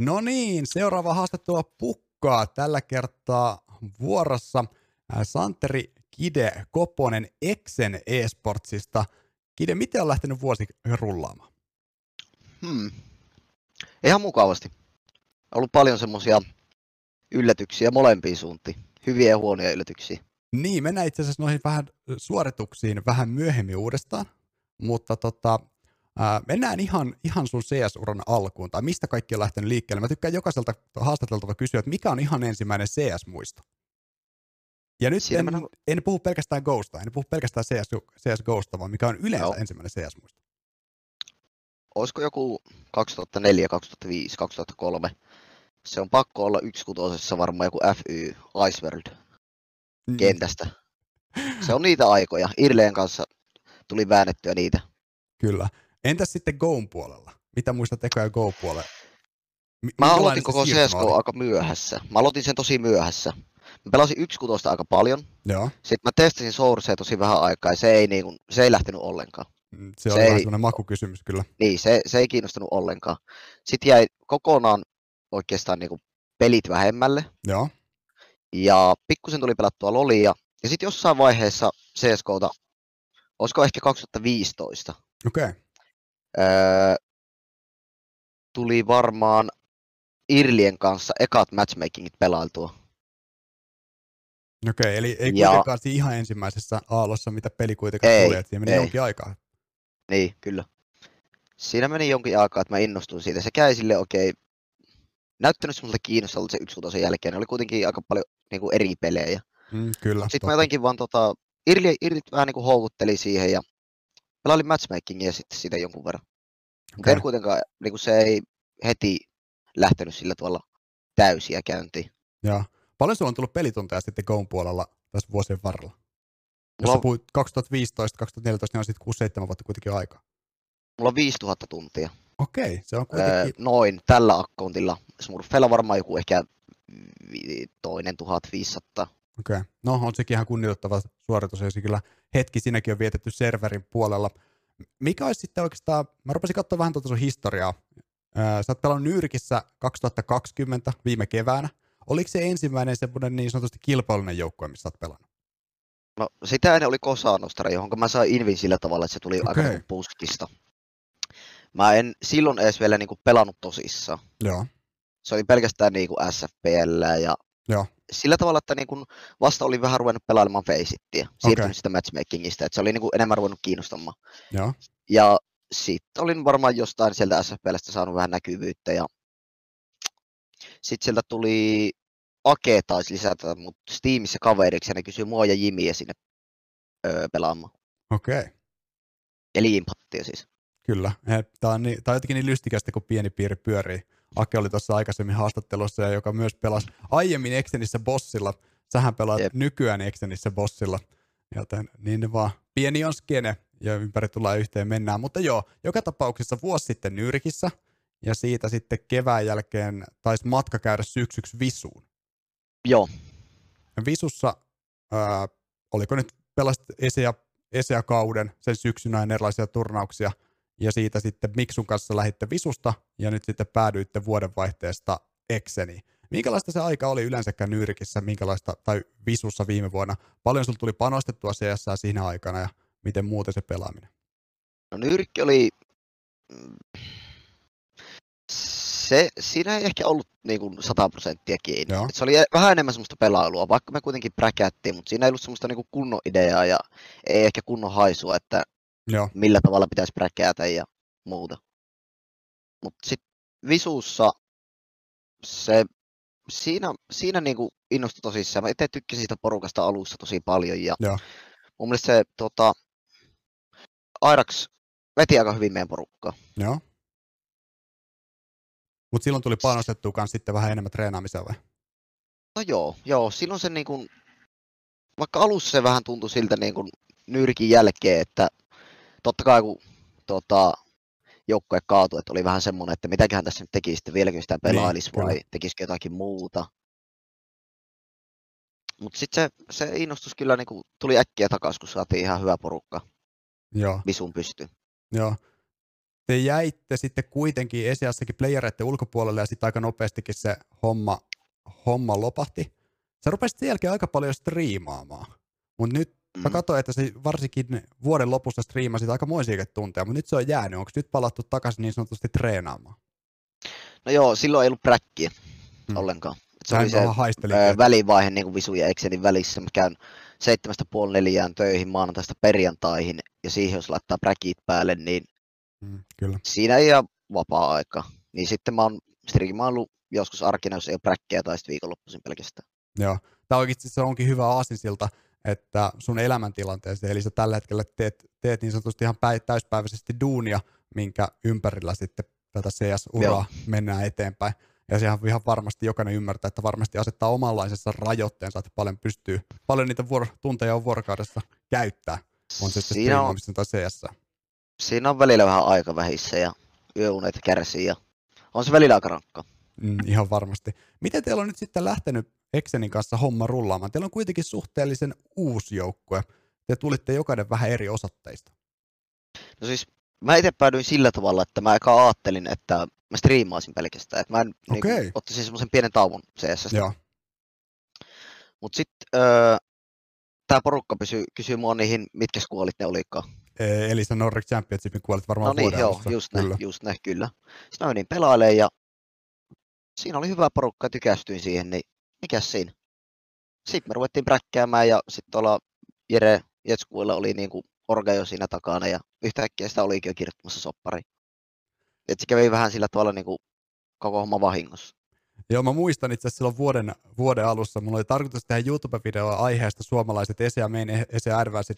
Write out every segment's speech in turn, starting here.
No niin, seuraava haastattelu pukkaa tällä kertaa vuorossa Santeri Kide Koponen Exen eSportsista. Kide, miten on lähtenyt vuosi rullaamaan? Hmm. Ihan mukavasti. Ollut paljon semmoisia yllätyksiä molempiin suuntiin. Hyviä ja huonoja yllätyksiä. Niin, mennään itse asiassa noihin vähän suorituksiin vähän myöhemmin uudestaan, mutta tota, ää, mennään ihan, ihan sun CS-uran alkuun, tai mistä kaikki on lähtenyt liikkeelle. Mä tykkään jokaiselta haastateltava kysyä, että mikä on ihan ensimmäinen CS-muisto? Ja nyt en, mennään... en puhu pelkästään Ghosta, en puhu pelkästään CS, CS Ghosta, vaan mikä on yleensä no. ensimmäinen CS-muisto. Olisiko joku 2004, 2005, 2003? Se on pakko olla yksi kutosessa varmaan joku FY Iceworld mm. kentästä. Se on niitä aikoja. Irleen kanssa tuli väännettyä niitä. Kyllä. Entäs sitten Goon puolella? Mitä muistat ekoja Go puolella? M- mä aloitin koko CSK aika myöhässä. Mä aloitin sen tosi myöhässä. Mä pelasin yksi kutosta aika paljon. Joo. Sitten mä testasin Sourcea tosi vähän aikaa ja se ei, niin kuin, se ei lähtenyt ollenkaan. Mm, se, se oli ei, vähän makukysymys kyllä. Niin, se, se ei kiinnostanut ollenkaan. Sitten jäi kokonaan oikeastaan niin kuin pelit vähemmälle. Joo. Ja pikkusen tuli pelattua Lolia. Ja sitten jossain vaiheessa CSKta, olisiko ehkä 2015. Okei. Okay. Öö, tuli varmaan Irlien kanssa ekat matchmakingit pelailtua. Okei, okay, eli ei kuitenkaan ja... ihan ensimmäisessä aallossa, mitä peli kuitenkaan ei, tuli, että siinä meni ei. jonkin aikaa. Niin, kyllä. Siinä meni jonkin aikaa, että mä innostuin siitä. Se käy sille okei, okay, näyttänyt semmoista kiinnostavalta se yksi kutosen jälkeen. Ne oli kuitenkin aika paljon niin kuin eri pelejä. Mm, kyllä. Sitten mä jotenkin vaan tota, Irli, Irli vähän niin kuin houkutteli siihen ja pelailin matchmakingia sitten siitä jonkun verran. Okay. Mutta en kuitenkaan, niin kuin se ei heti lähtenyt sillä tuolla täysiä käyntiin. Joo. Paljon sulla on tullut pelitunteja sitten Goon puolella tässä vuosien varrella? Jos Mulla... puhuit 2015, 2014, niin on sitten 6-7 vuotta kuitenkin aikaa. Mulla on 5000 tuntia. Okei, se on kuitenkin... Öö, noin, tällä akkountilla. Smurfella varmaan joku ehkä toinen 1500. Okei, okay. no on sekin ihan kunnioittava suoritus, jos kyllä hetki sinäkin on vietetty serverin puolella. Mikä olisi sitten oikeastaan, mä rupesin katsoa vähän tuota sun historiaa. Sä oot pelannut Nyrkissä 2020 viime keväänä. Oliko se ensimmäinen semmoinen niin sanotusti kilpailullinen joukkue, missä olet pelannut? No sitä ennen oli Kosanostara, johon mä sain invin sillä tavalla, että se tuli okay. aika puskista. Mä en silloin edes vielä niinku pelannut tosissaan. Joo. Se oli pelkästään niinku SFPL ja Joo. Sillä tavalla, että niinku vasta oli vähän ruvennut pelailemaan Faceittiä, siirtynyt okay. sitä matchmakingista, että se oli niinku enemmän ruvennut kiinnostamaan. Joo. Ja sitten olin varmaan jostain sieltä SFPLstä saanut vähän näkyvyyttä ja sitten sieltä tuli Ake taisi lisätä mut Steamissa kaveriksi ja ne kysyi mua ja Jimiä sinne öö, pelaamaan. Okei. Okay. Eli impattia siis. Kyllä. Tämä on, niin, tämä on jotenkin niin lystikästä, kun pieni piiri pyörii. Ake oli tuossa aikaisemmin haastattelussa, ja joka myös pelasi aiemmin Extenissä bossilla. Sähän pelaat Jep. nykyään Extenissä bossilla. Joten niin vaan pieni on skene, ja ympäri tullaan yhteen mennään. Mutta joo, joka tapauksessa vuosi sitten Nyrkissä, ja siitä sitten kevään jälkeen taisi matka käydä syksyksi Visuun. Joo. Visussa, ää, oliko nyt pelasit Eseä, Eseä-kauden sen syksynä erilaisia turnauksia, ja siitä sitten Miksun kanssa lähditte Visusta, ja nyt sitten päädyitte vuodenvaihteesta Exeni. Minkälaista se aika oli yleensäkään Nyrkissä, minkälaista, tai Visussa viime vuonna? Paljon sulla tuli panostettua CS siinä aikana, ja miten muuten se pelaaminen? No Nyrkki oli se, siinä ei ehkä ollut niin kuin 100 prosenttia kiinni. Se oli vähän enemmän semmoista pelailua, vaikka me kuitenkin präkättiin, mutta siinä ei ollut semmoista niin kuin kunnon ideaa ja ei ehkä kunnon haisua, että Joo. millä tavalla pitäisi präkäätä ja muuta. Mutta sitten Visussa se, siinä, siinä niin kuin innostui tosissaan. Mä itse tykkäsin siitä porukasta alussa tosi paljon ja Joo. mun mielestä se tota, Airax veti aika hyvin meidän porukkaa. Joo. Mutta silloin tuli panostettua myös sitten vähän enemmän treenaamiseen vai? No joo, joo. Silloin se niin kuin, vaikka alussa se vähän tuntui siltä niin kuin nyrkin jälkeen, että totta kai kun tota, joukkue kaatui, että oli vähän semmoinen, että mitäköhän tässä nyt tekisi, että vieläkö sitä niin, pelailisi niin, vai kyllä. tekisikö jotakin muuta. Mutta sitten se, se innostus kyllä niin kuin tuli äkkiä takaisin, kun saatiin ihan hyvä porukka Joo. visun pysty. Joo. te jäitte sitten kuitenkin esiassakin playereiden ulkopuolelle ja sitten aika nopeastikin se homma, homma lopahti. Sä rupesit sen jälkeen aika paljon striimaamaan. Mutta nyt mm. mä katsoin, että se varsinkin vuoden lopussa striimasit aika moisiakin tunteja, mutta nyt se on jäänyt. Onko nyt palattu takaisin niin sanotusti treenaamaan? No joo, silloin ei ollut präkkiä mm. ollenkaan. Se oli se ö, välivaihe niin kuin Visu ja Excelin välissä. Mä käyn seitsemästä puoli neljään töihin maanantaista perjantaihin, ja siihen jos laittaa präkit päälle, niin mm, kyllä. siinä ei ole vapaa-aika. Niin sitten mä oon striimaillut joskus arkina, jos ei ole präkkiä, tai sitten viikonloppuisin pelkästään. Joo, tämä oikeasti se onkin hyvä aasinsilta, että sun elämäntilanteeseen, eli sä tällä hetkellä teet, teet niin sanotusti ihan päi, täyspäiväisesti duunia, minkä ympärillä sitten tätä CS-uraa mennään eteenpäin. Ja sehän ihan varmasti jokainen ymmärtää, että varmasti asettaa omanlaisessa rajoitteensa, että paljon pystyy, paljon niitä vuoro, tunteja on vuorokaudessa käyttää, on se sitten streamaamista tai CS. Siinä on välillä vähän aika vähissä ja yöunet kärsii ja on se välillä aika rankka. Mm, ihan varmasti. Miten teillä on nyt sitten lähtenyt Exenin kanssa homma rullaamaan? Teillä on kuitenkin suhteellisen uusi joukkue. Te tulitte jokainen vähän eri osoitteista. No siis mä itse päädyin sillä tavalla, että mä eka ajattelin, että mä striimaisin pelkästään. Että mä en, okay. niin, ottaisin semmoisen pienen tauon CS. Joo. Mut sit öö, tää porukka kysyi, kysyi mua niihin, mitkä skuolit ne olikaan. E, eli se Nordic Championshipin kuolit varmaan No niin, joo, just ne, kyllä. just ne, kyllä. Sitten mä menin pelailemaan ja siinä oli hyvä porukka tykästyin siihen, niin mikäs siinä? Sitten me ruvettiin präkkäämään ja sitten tuolla Jere Jetskuilla oli niinku orga jo siinä takana ja yhtäkkiä sitä olikin jo kirjoittamassa soppari. Et se kävi vähän sillä tavalla niin kuin koko homma vahingossa. Joo, mä muistan itse asiassa silloin vuoden, vuoden alussa, mulla oli tarkoitus tehdä YouTube-videoa aiheesta suomalaiset ESE ja meidän ESE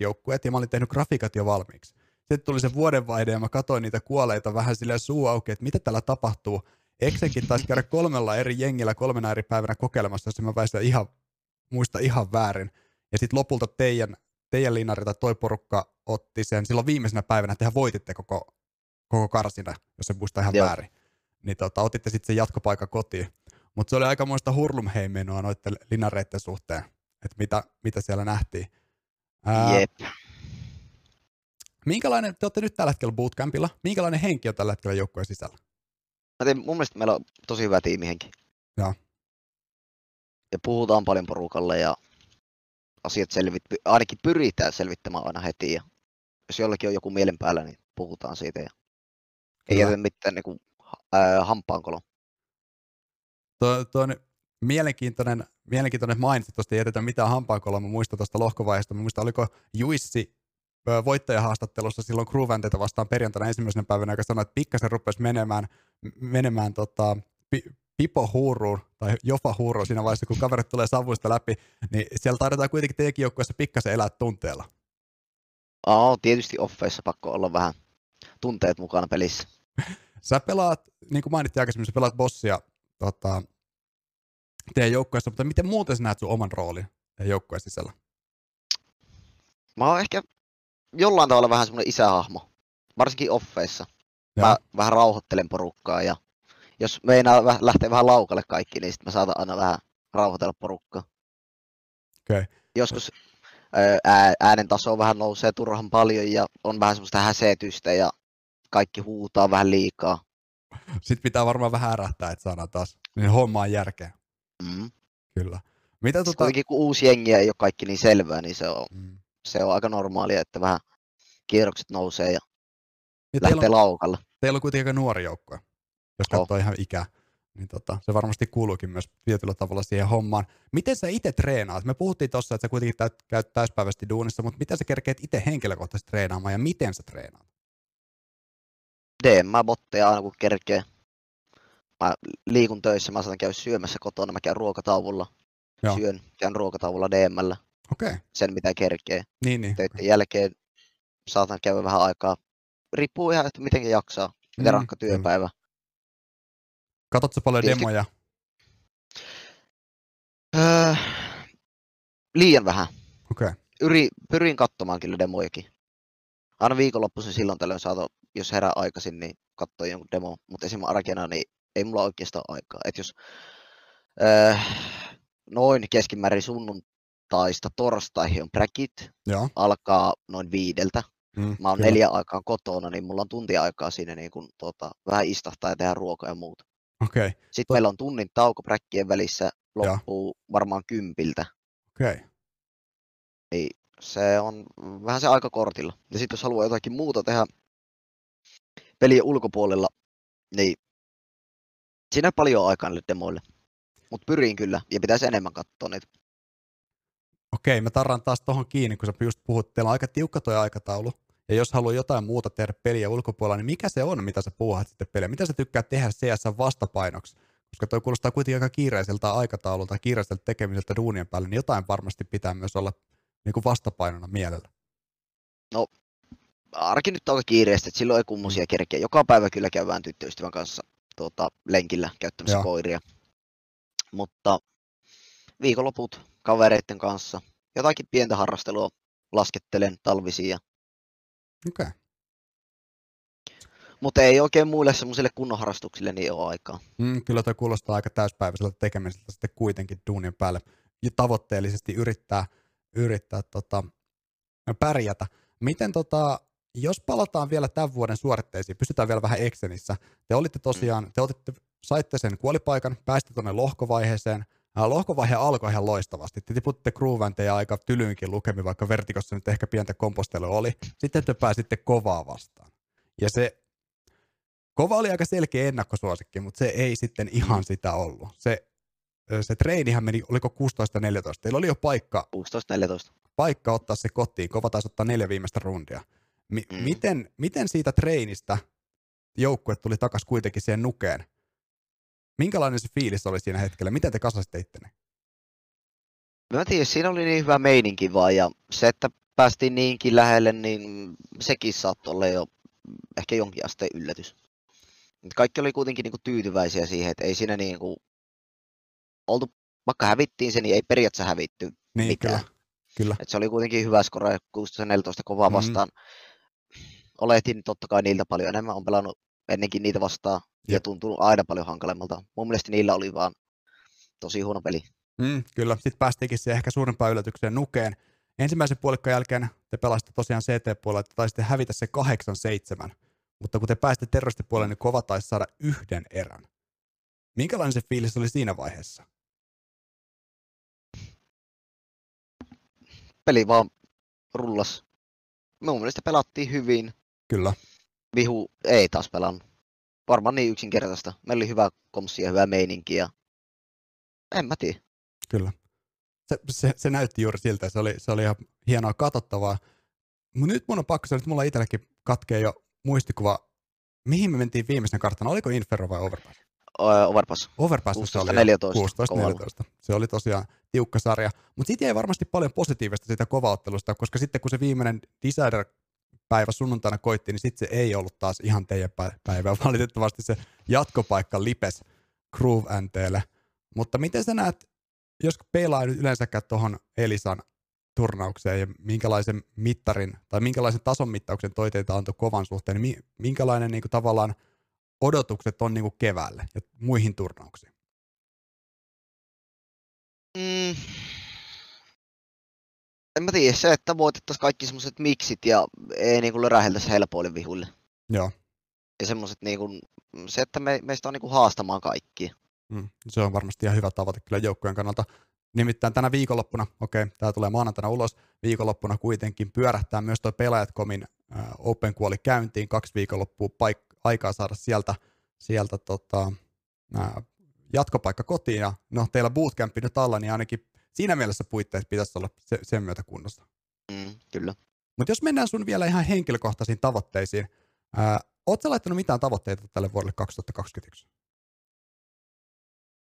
joukkueet, ja mä olin tehnyt grafiikat jo valmiiksi. Sitten tuli se vuodenvaihde, ja mä katsoin niitä kuoleita vähän silleen suu auki, että mitä täällä tapahtuu. Exenkin taisi käydä kolmella eri jengillä kolmena eri päivänä kokeilemassa, jos mä väistän ihan, muista ihan väärin. Ja sitten lopulta teidän teidän linari tai toi porukka otti sen silloin viimeisenä päivänä, että tehän voititte koko, koko karsina, jos se muista ihan Joo. väärin. Niin tota, otitte sitten sen jatkopaikan kotiin. Mutta se oli aika muista hurlumheimenoa noiden linareiden suhteen, että mitä, mitä siellä nähtiin. Ää, Jep. Minkälainen, te olette nyt tällä hetkellä bootcampilla, minkälainen henki on tällä hetkellä joukkueen sisällä? Mä tein, mun mielestä meillä on tosi hyvä tiimihenki. Joo. Ja puhutaan paljon porukalle ja asiat selvit, ainakin pyritään selvittämään aina heti. Ja jos jollakin on joku mielen päällä, niin puhutaan siitä. Ja ei jätä mitään niin kuin, ää, hampaankolo. Tuo, tuo on mielenkiintoinen, mielenkiintoinen mainitsi tuosta, ei jätetä mitään hampaankoloa. Mä muistan tuosta lohkovaiheesta. Mä muistan, oliko Juissi voittajahaastattelussa silloin Crewvanteita vastaan perjantaina ensimmäisenä päivänä, joka sanoi, että pikkasen rupesi menemään, menemään tota, pipo huuruun tai jopa huuruun siinä vaiheessa, kun kaverit tulee savuista läpi, niin siellä taidetaan kuitenkin teidänkin joukkueessa pikkasen elää tunteella. Aa, tietysti offeissa pakko olla vähän tunteet mukana pelissä. Sä pelaat, niin kuin mainittiin aikaisemmin, sä pelaat bossia tota, teidän joukkueessa, mutta miten muuten sä näet sun oman roolin teidän joukkueen sisällä? Mä oon ehkä jollain tavalla vähän semmoinen isähahmo, varsinkin offeissa. Mä vähän rauhoittelen porukkaa ja jos meinaa lähteä vähän laukalle kaikki, niin sitten mä saatan aina vähän rauhoitella porukkaa. Okay. Joskus ää, äänen taso vähän nousee turhan paljon ja on vähän semmoista häsetystä ja kaikki huutaa vähän liikaa. Sitten pitää varmaan vähän ärähtää, että saadaan taas niin hommaan järkeä. Mm. Kyllä. Mitä tota... Kuitenkin kun uusi jengi ei ole kaikki niin selvää, niin se on, mm. se on aika normaalia, että vähän kierrokset nousee ja, ja lähtee on, laukalle. Teillä on kuitenkin aika nuori joukkue jos katsoo oh. ihan ikää. Niin tota, se varmasti kuuluukin myös tietyllä tavalla siihen hommaan. Miten sä itse treenaat? Me puhuttiin tuossa, että sä kuitenkin täyt, käyt täyspäiväisesti duunissa, mutta miten sä kerkeet itse henkilökohtaisesti treenaamaan ja miten sä treenaat? DM botteja aina kun kerkee. Mä liikun töissä, mä saatan käydä syömässä kotona, mä käyn ruokatauvulla. Joo. Syön, käyn ruokatauvulla DMllä. Okay. Sen mitä kerkee. Niin, niin. Töiden okay. jälkeen saatan käydä vähän aikaa. Riippuu ihan, että miten jaksaa. Miten mm, rankka työpäivä. Mm. Katsotko paljon Tietysti... demoja? Öö, liian vähän. Okay. Yri, pyrin katsomaan kyllä demojakin. Aina viikonloppuisin silloin tällöin saata, jos herää aikaisin, niin katsoa jonkun demo. Mutta esimerkiksi arkena, niin ei mulla oikeastaan aikaa. Et jos öö, noin keskimäärin sunnuntaista torstaihin on bräkit, Joo. alkaa noin viideltä. Mm, mä oon kyllä. neljä aikaa kotona, niin mulla on tunti aikaa siinä niin kun, tota, vähän istahtaa ja tehdä ruokaa ja muuta. Okay. Sitten to... meillä on tunnin tauko präkkien välissä, loppuu ja. varmaan kympiltä. Okei. Okay. Niin se on vähän se aika kortilla. Ja sitten jos haluaa jotakin muuta tehdä pelien ulkopuolella, niin siinä on paljon aikaa niille demoille. Mutta pyrin kyllä, ja pitäisi enemmän katsoa niitä. Okei, mä tarran taas tuohon kiinni, kun sä just puhut, teillä on aika tiukka tuo aikataulu. Ja jos haluaa jotain muuta tehdä peliä ulkopuolella, niin mikä se on, mitä sä puuhat sitten peliä? Mitä sä tykkää tehdä CS vastapainoksi? Koska toi kuulostaa kuitenkin aika kiireiseltä aikataululta, kiireiseltä tekemiseltä duunien päälle, niin jotain varmasti pitää myös olla niin kuin vastapainona mielellä. No, arki nyt on aika kiireistä, että silloin ei kummosia kerkeä. Joka päivä kyllä käydään tyttöystävän kanssa tuota, lenkillä käyttämässä Joo. koiria. Mutta viikonloput kavereiden kanssa, jotakin pientä harrastelua laskettelen talvisia. Okei. Okay. Mutta ei oikein muille semmoisille kunnon harrastuksille niin ole aikaa. Mm, kyllä toi kuulostaa aika täyspäiväiseltä tekemiseltä sitten kuitenkin duunin päälle. Ja tavoitteellisesti yrittää, yrittää tota, pärjätä. Miten tota, jos palataan vielä tämän vuoden suoritteisiin, pystytään vielä vähän Excelissä. Te olitte tosiaan, te otitte, saitte sen kuolipaikan, pääsitte tuonne lohkovaiheeseen. Lohkovaihe alkoi ihan loistavasti. Te tiputte Groovantteja aika tylyynkin lukemi, vaikka vertikossa nyt ehkä pientä kompostelua oli. Sitten te pääsitte kovaa vastaan. Ja se kova oli aika selkeä ennakkosuosikki, mutta se ei sitten ihan sitä ollut. Se, se treenihän meni, oliko 16-14? Teillä oli jo paikka. 16-14. Paikka ottaa se kotiin. Kova taisi ottaa neljä viimeistä rundia. Mi- mm. miten, miten siitä treenistä joukkue tuli takaisin kuitenkin siihen nukeen? Minkälainen se fiilis oli siinä hetkellä? Miten te kasasitte ittenne? Mä tiedän, siinä oli niin hyvä meininki vaan ja se, että päästiin niinkin lähelle, niin sekin saattoi olla jo ehkä jonkin asteen yllätys. Kaikki oli kuitenkin niinku tyytyväisiä siihen, että ei siinä niinku oltu, vaikka hävittiin se, niin ei periaatteessa hävitty niin, mitään. Kyllä, kyllä. Et se oli kuitenkin hyvä skora 16-14 kovaa mm. vastaan. Oletin totta kai niiltä paljon enemmän, on pelannut ennenkin niitä vastaan Jep. ja tuntuu aina paljon hankalemmalta. Mun mielestä niillä oli vaan tosi huono peli. Mm, kyllä, sitten päästiinkin se ehkä suurimpaan yllätykseen nukeen. Ensimmäisen puolikkaan jälkeen te pelasitte tosiaan CT-puolella, että taisitte hävitä se 8-7, mutta kun te pääsitte terroristipuolelle, niin kova taisi saada yhden erän. Minkälainen se fiilis oli siinä vaiheessa? Peli vaan rullas. Mun mielestä pelattiin hyvin. Kyllä. Vihu ei taas pelannut. Varmaan niin yksinkertaista. Meillä oli hyvä komssi ja hyvä meininki ja en mä tiedä. Kyllä. Se, se, se, näytti juuri siltä, se oli, se oli ihan hienoa katsottavaa. Mutta nyt mun on pakko sanoa, että mulla itselläkin katkee jo muistikuva, mihin me mentiin viimeisenä kartana, oliko Inferno vai Overpass? Overpass. Overpass 16, oli 14. 16, 14. Se oli tosiaan tiukka sarja. Mutta siitä jäi varmasti paljon positiivista siitä kovaottelusta, koska sitten kun se viimeinen Decider päivä sunnuntaina koitti, niin sitten se ei ollut taas ihan teidän päivä. Valitettavasti se jatkopaikka lipes Groove NTlle. Mutta miten sä näet, jos pelaa nyt yleensäkään tuohon Elisan turnaukseen ja minkälaisen mittarin tai minkälaisen tason mittauksen toi teitä antoi kovan suhteen, niin minkälainen niin kuin, tavallaan odotukset on niin kuin keväälle ja muihin turnauksiin? Mm. En mä tiedä, se, että voitettaisiin kaikki semmoiset miksit ja ei niin kuin löräheltäisi helpoille vihuille. Joo. Ja semmoiset niin kuin, se, että me, meistä on niin kuin haastamaan kaikki. Mm, se on varmasti ihan hyvä tavoite kyllä joukkueen kannalta. Nimittäin tänä viikonloppuna, okei, okay, tämä tulee maanantaina ulos, viikonloppuna kuitenkin pyörähtää myös tuo Pelaajat.comin äh, Open kuoli käyntiin, kaksi viikonloppua paik- aikaa saada sieltä, sieltä tota, äh, jatkopaikka kotiin, ja no teillä bootcampi nyt alla, niin ainakin siinä mielessä puitteet pitäisi olla se, sen myötä kunnossa. Mm, kyllä. Mutta jos mennään sun vielä ihan henkilökohtaisiin tavoitteisiin, ää, ootko laittanut mitään tavoitteita tälle vuodelle 2021?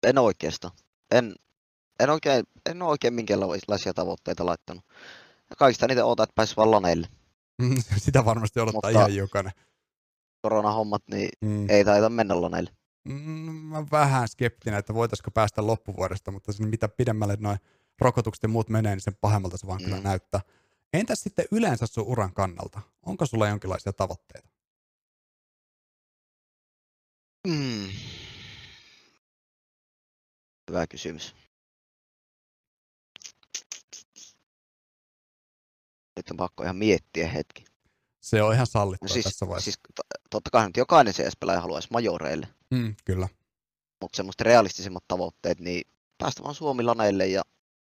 En oikeastaan. En, en, oikein, en ole oikein minkäänlaisia tavoitteita laittanut. Kaikista niitä ootan, että pääsis vaan laneille. Sitä varmasti odottaa Mutta ihan jokainen. Koronahommat, niin mm. ei taita mennä laneille. Mm, mä vähän skeptinen, että voitaisiko päästä loppuvuodesta, mutta mitä pidemmälle noin rokotukset ja muut menee, niin sen pahemmalta se vaan mm. kyllä näyttää. Entäs sitten yleensä sun uran kannalta? Onko sulla jonkinlaisia tavoitteita? Mm. Hyvä kysymys. Nyt on pakko ihan miettiä hetki. Se on ihan sallittua No siis, tässä vaiheessa. siis totta kai nyt jokainen CS-pelaaja haluaisi majoreille, Mm, kyllä. mutta semmoista realistisimmat tavoitteet, niin päästä vaan Suomi-laneille ja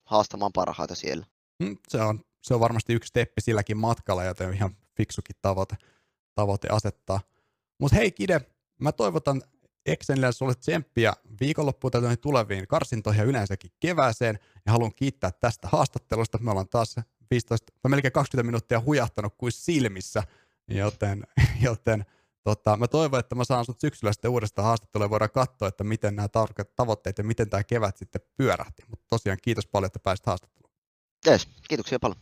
haastamaan parhaita siellä. Mm, se, on, se on varmasti yksi steppi silläkin matkalla, joten ihan fiksukin tavoite, tavoite asettaa. Mutta hei Kide, mä toivotan Exenille sulle tsemppiä viikonloppuun tuleviin karsintoihin ja yleensäkin kevääseen. Ja haluan kiittää tästä haastattelusta. Me ollaan taas 15, tai melkein 20 minuuttia hujahtanut kuin silmissä, joten, joten tota, mä toivon, että mä saan sut syksyllä sitten uudestaan haastattelua ja voidaan katsoa, että miten nämä tavoitteet ja miten tämä kevät sitten pyörähti. Mutta tosiaan kiitos paljon, että pääsit haastatteluun. Jees, kiitoksia paljon.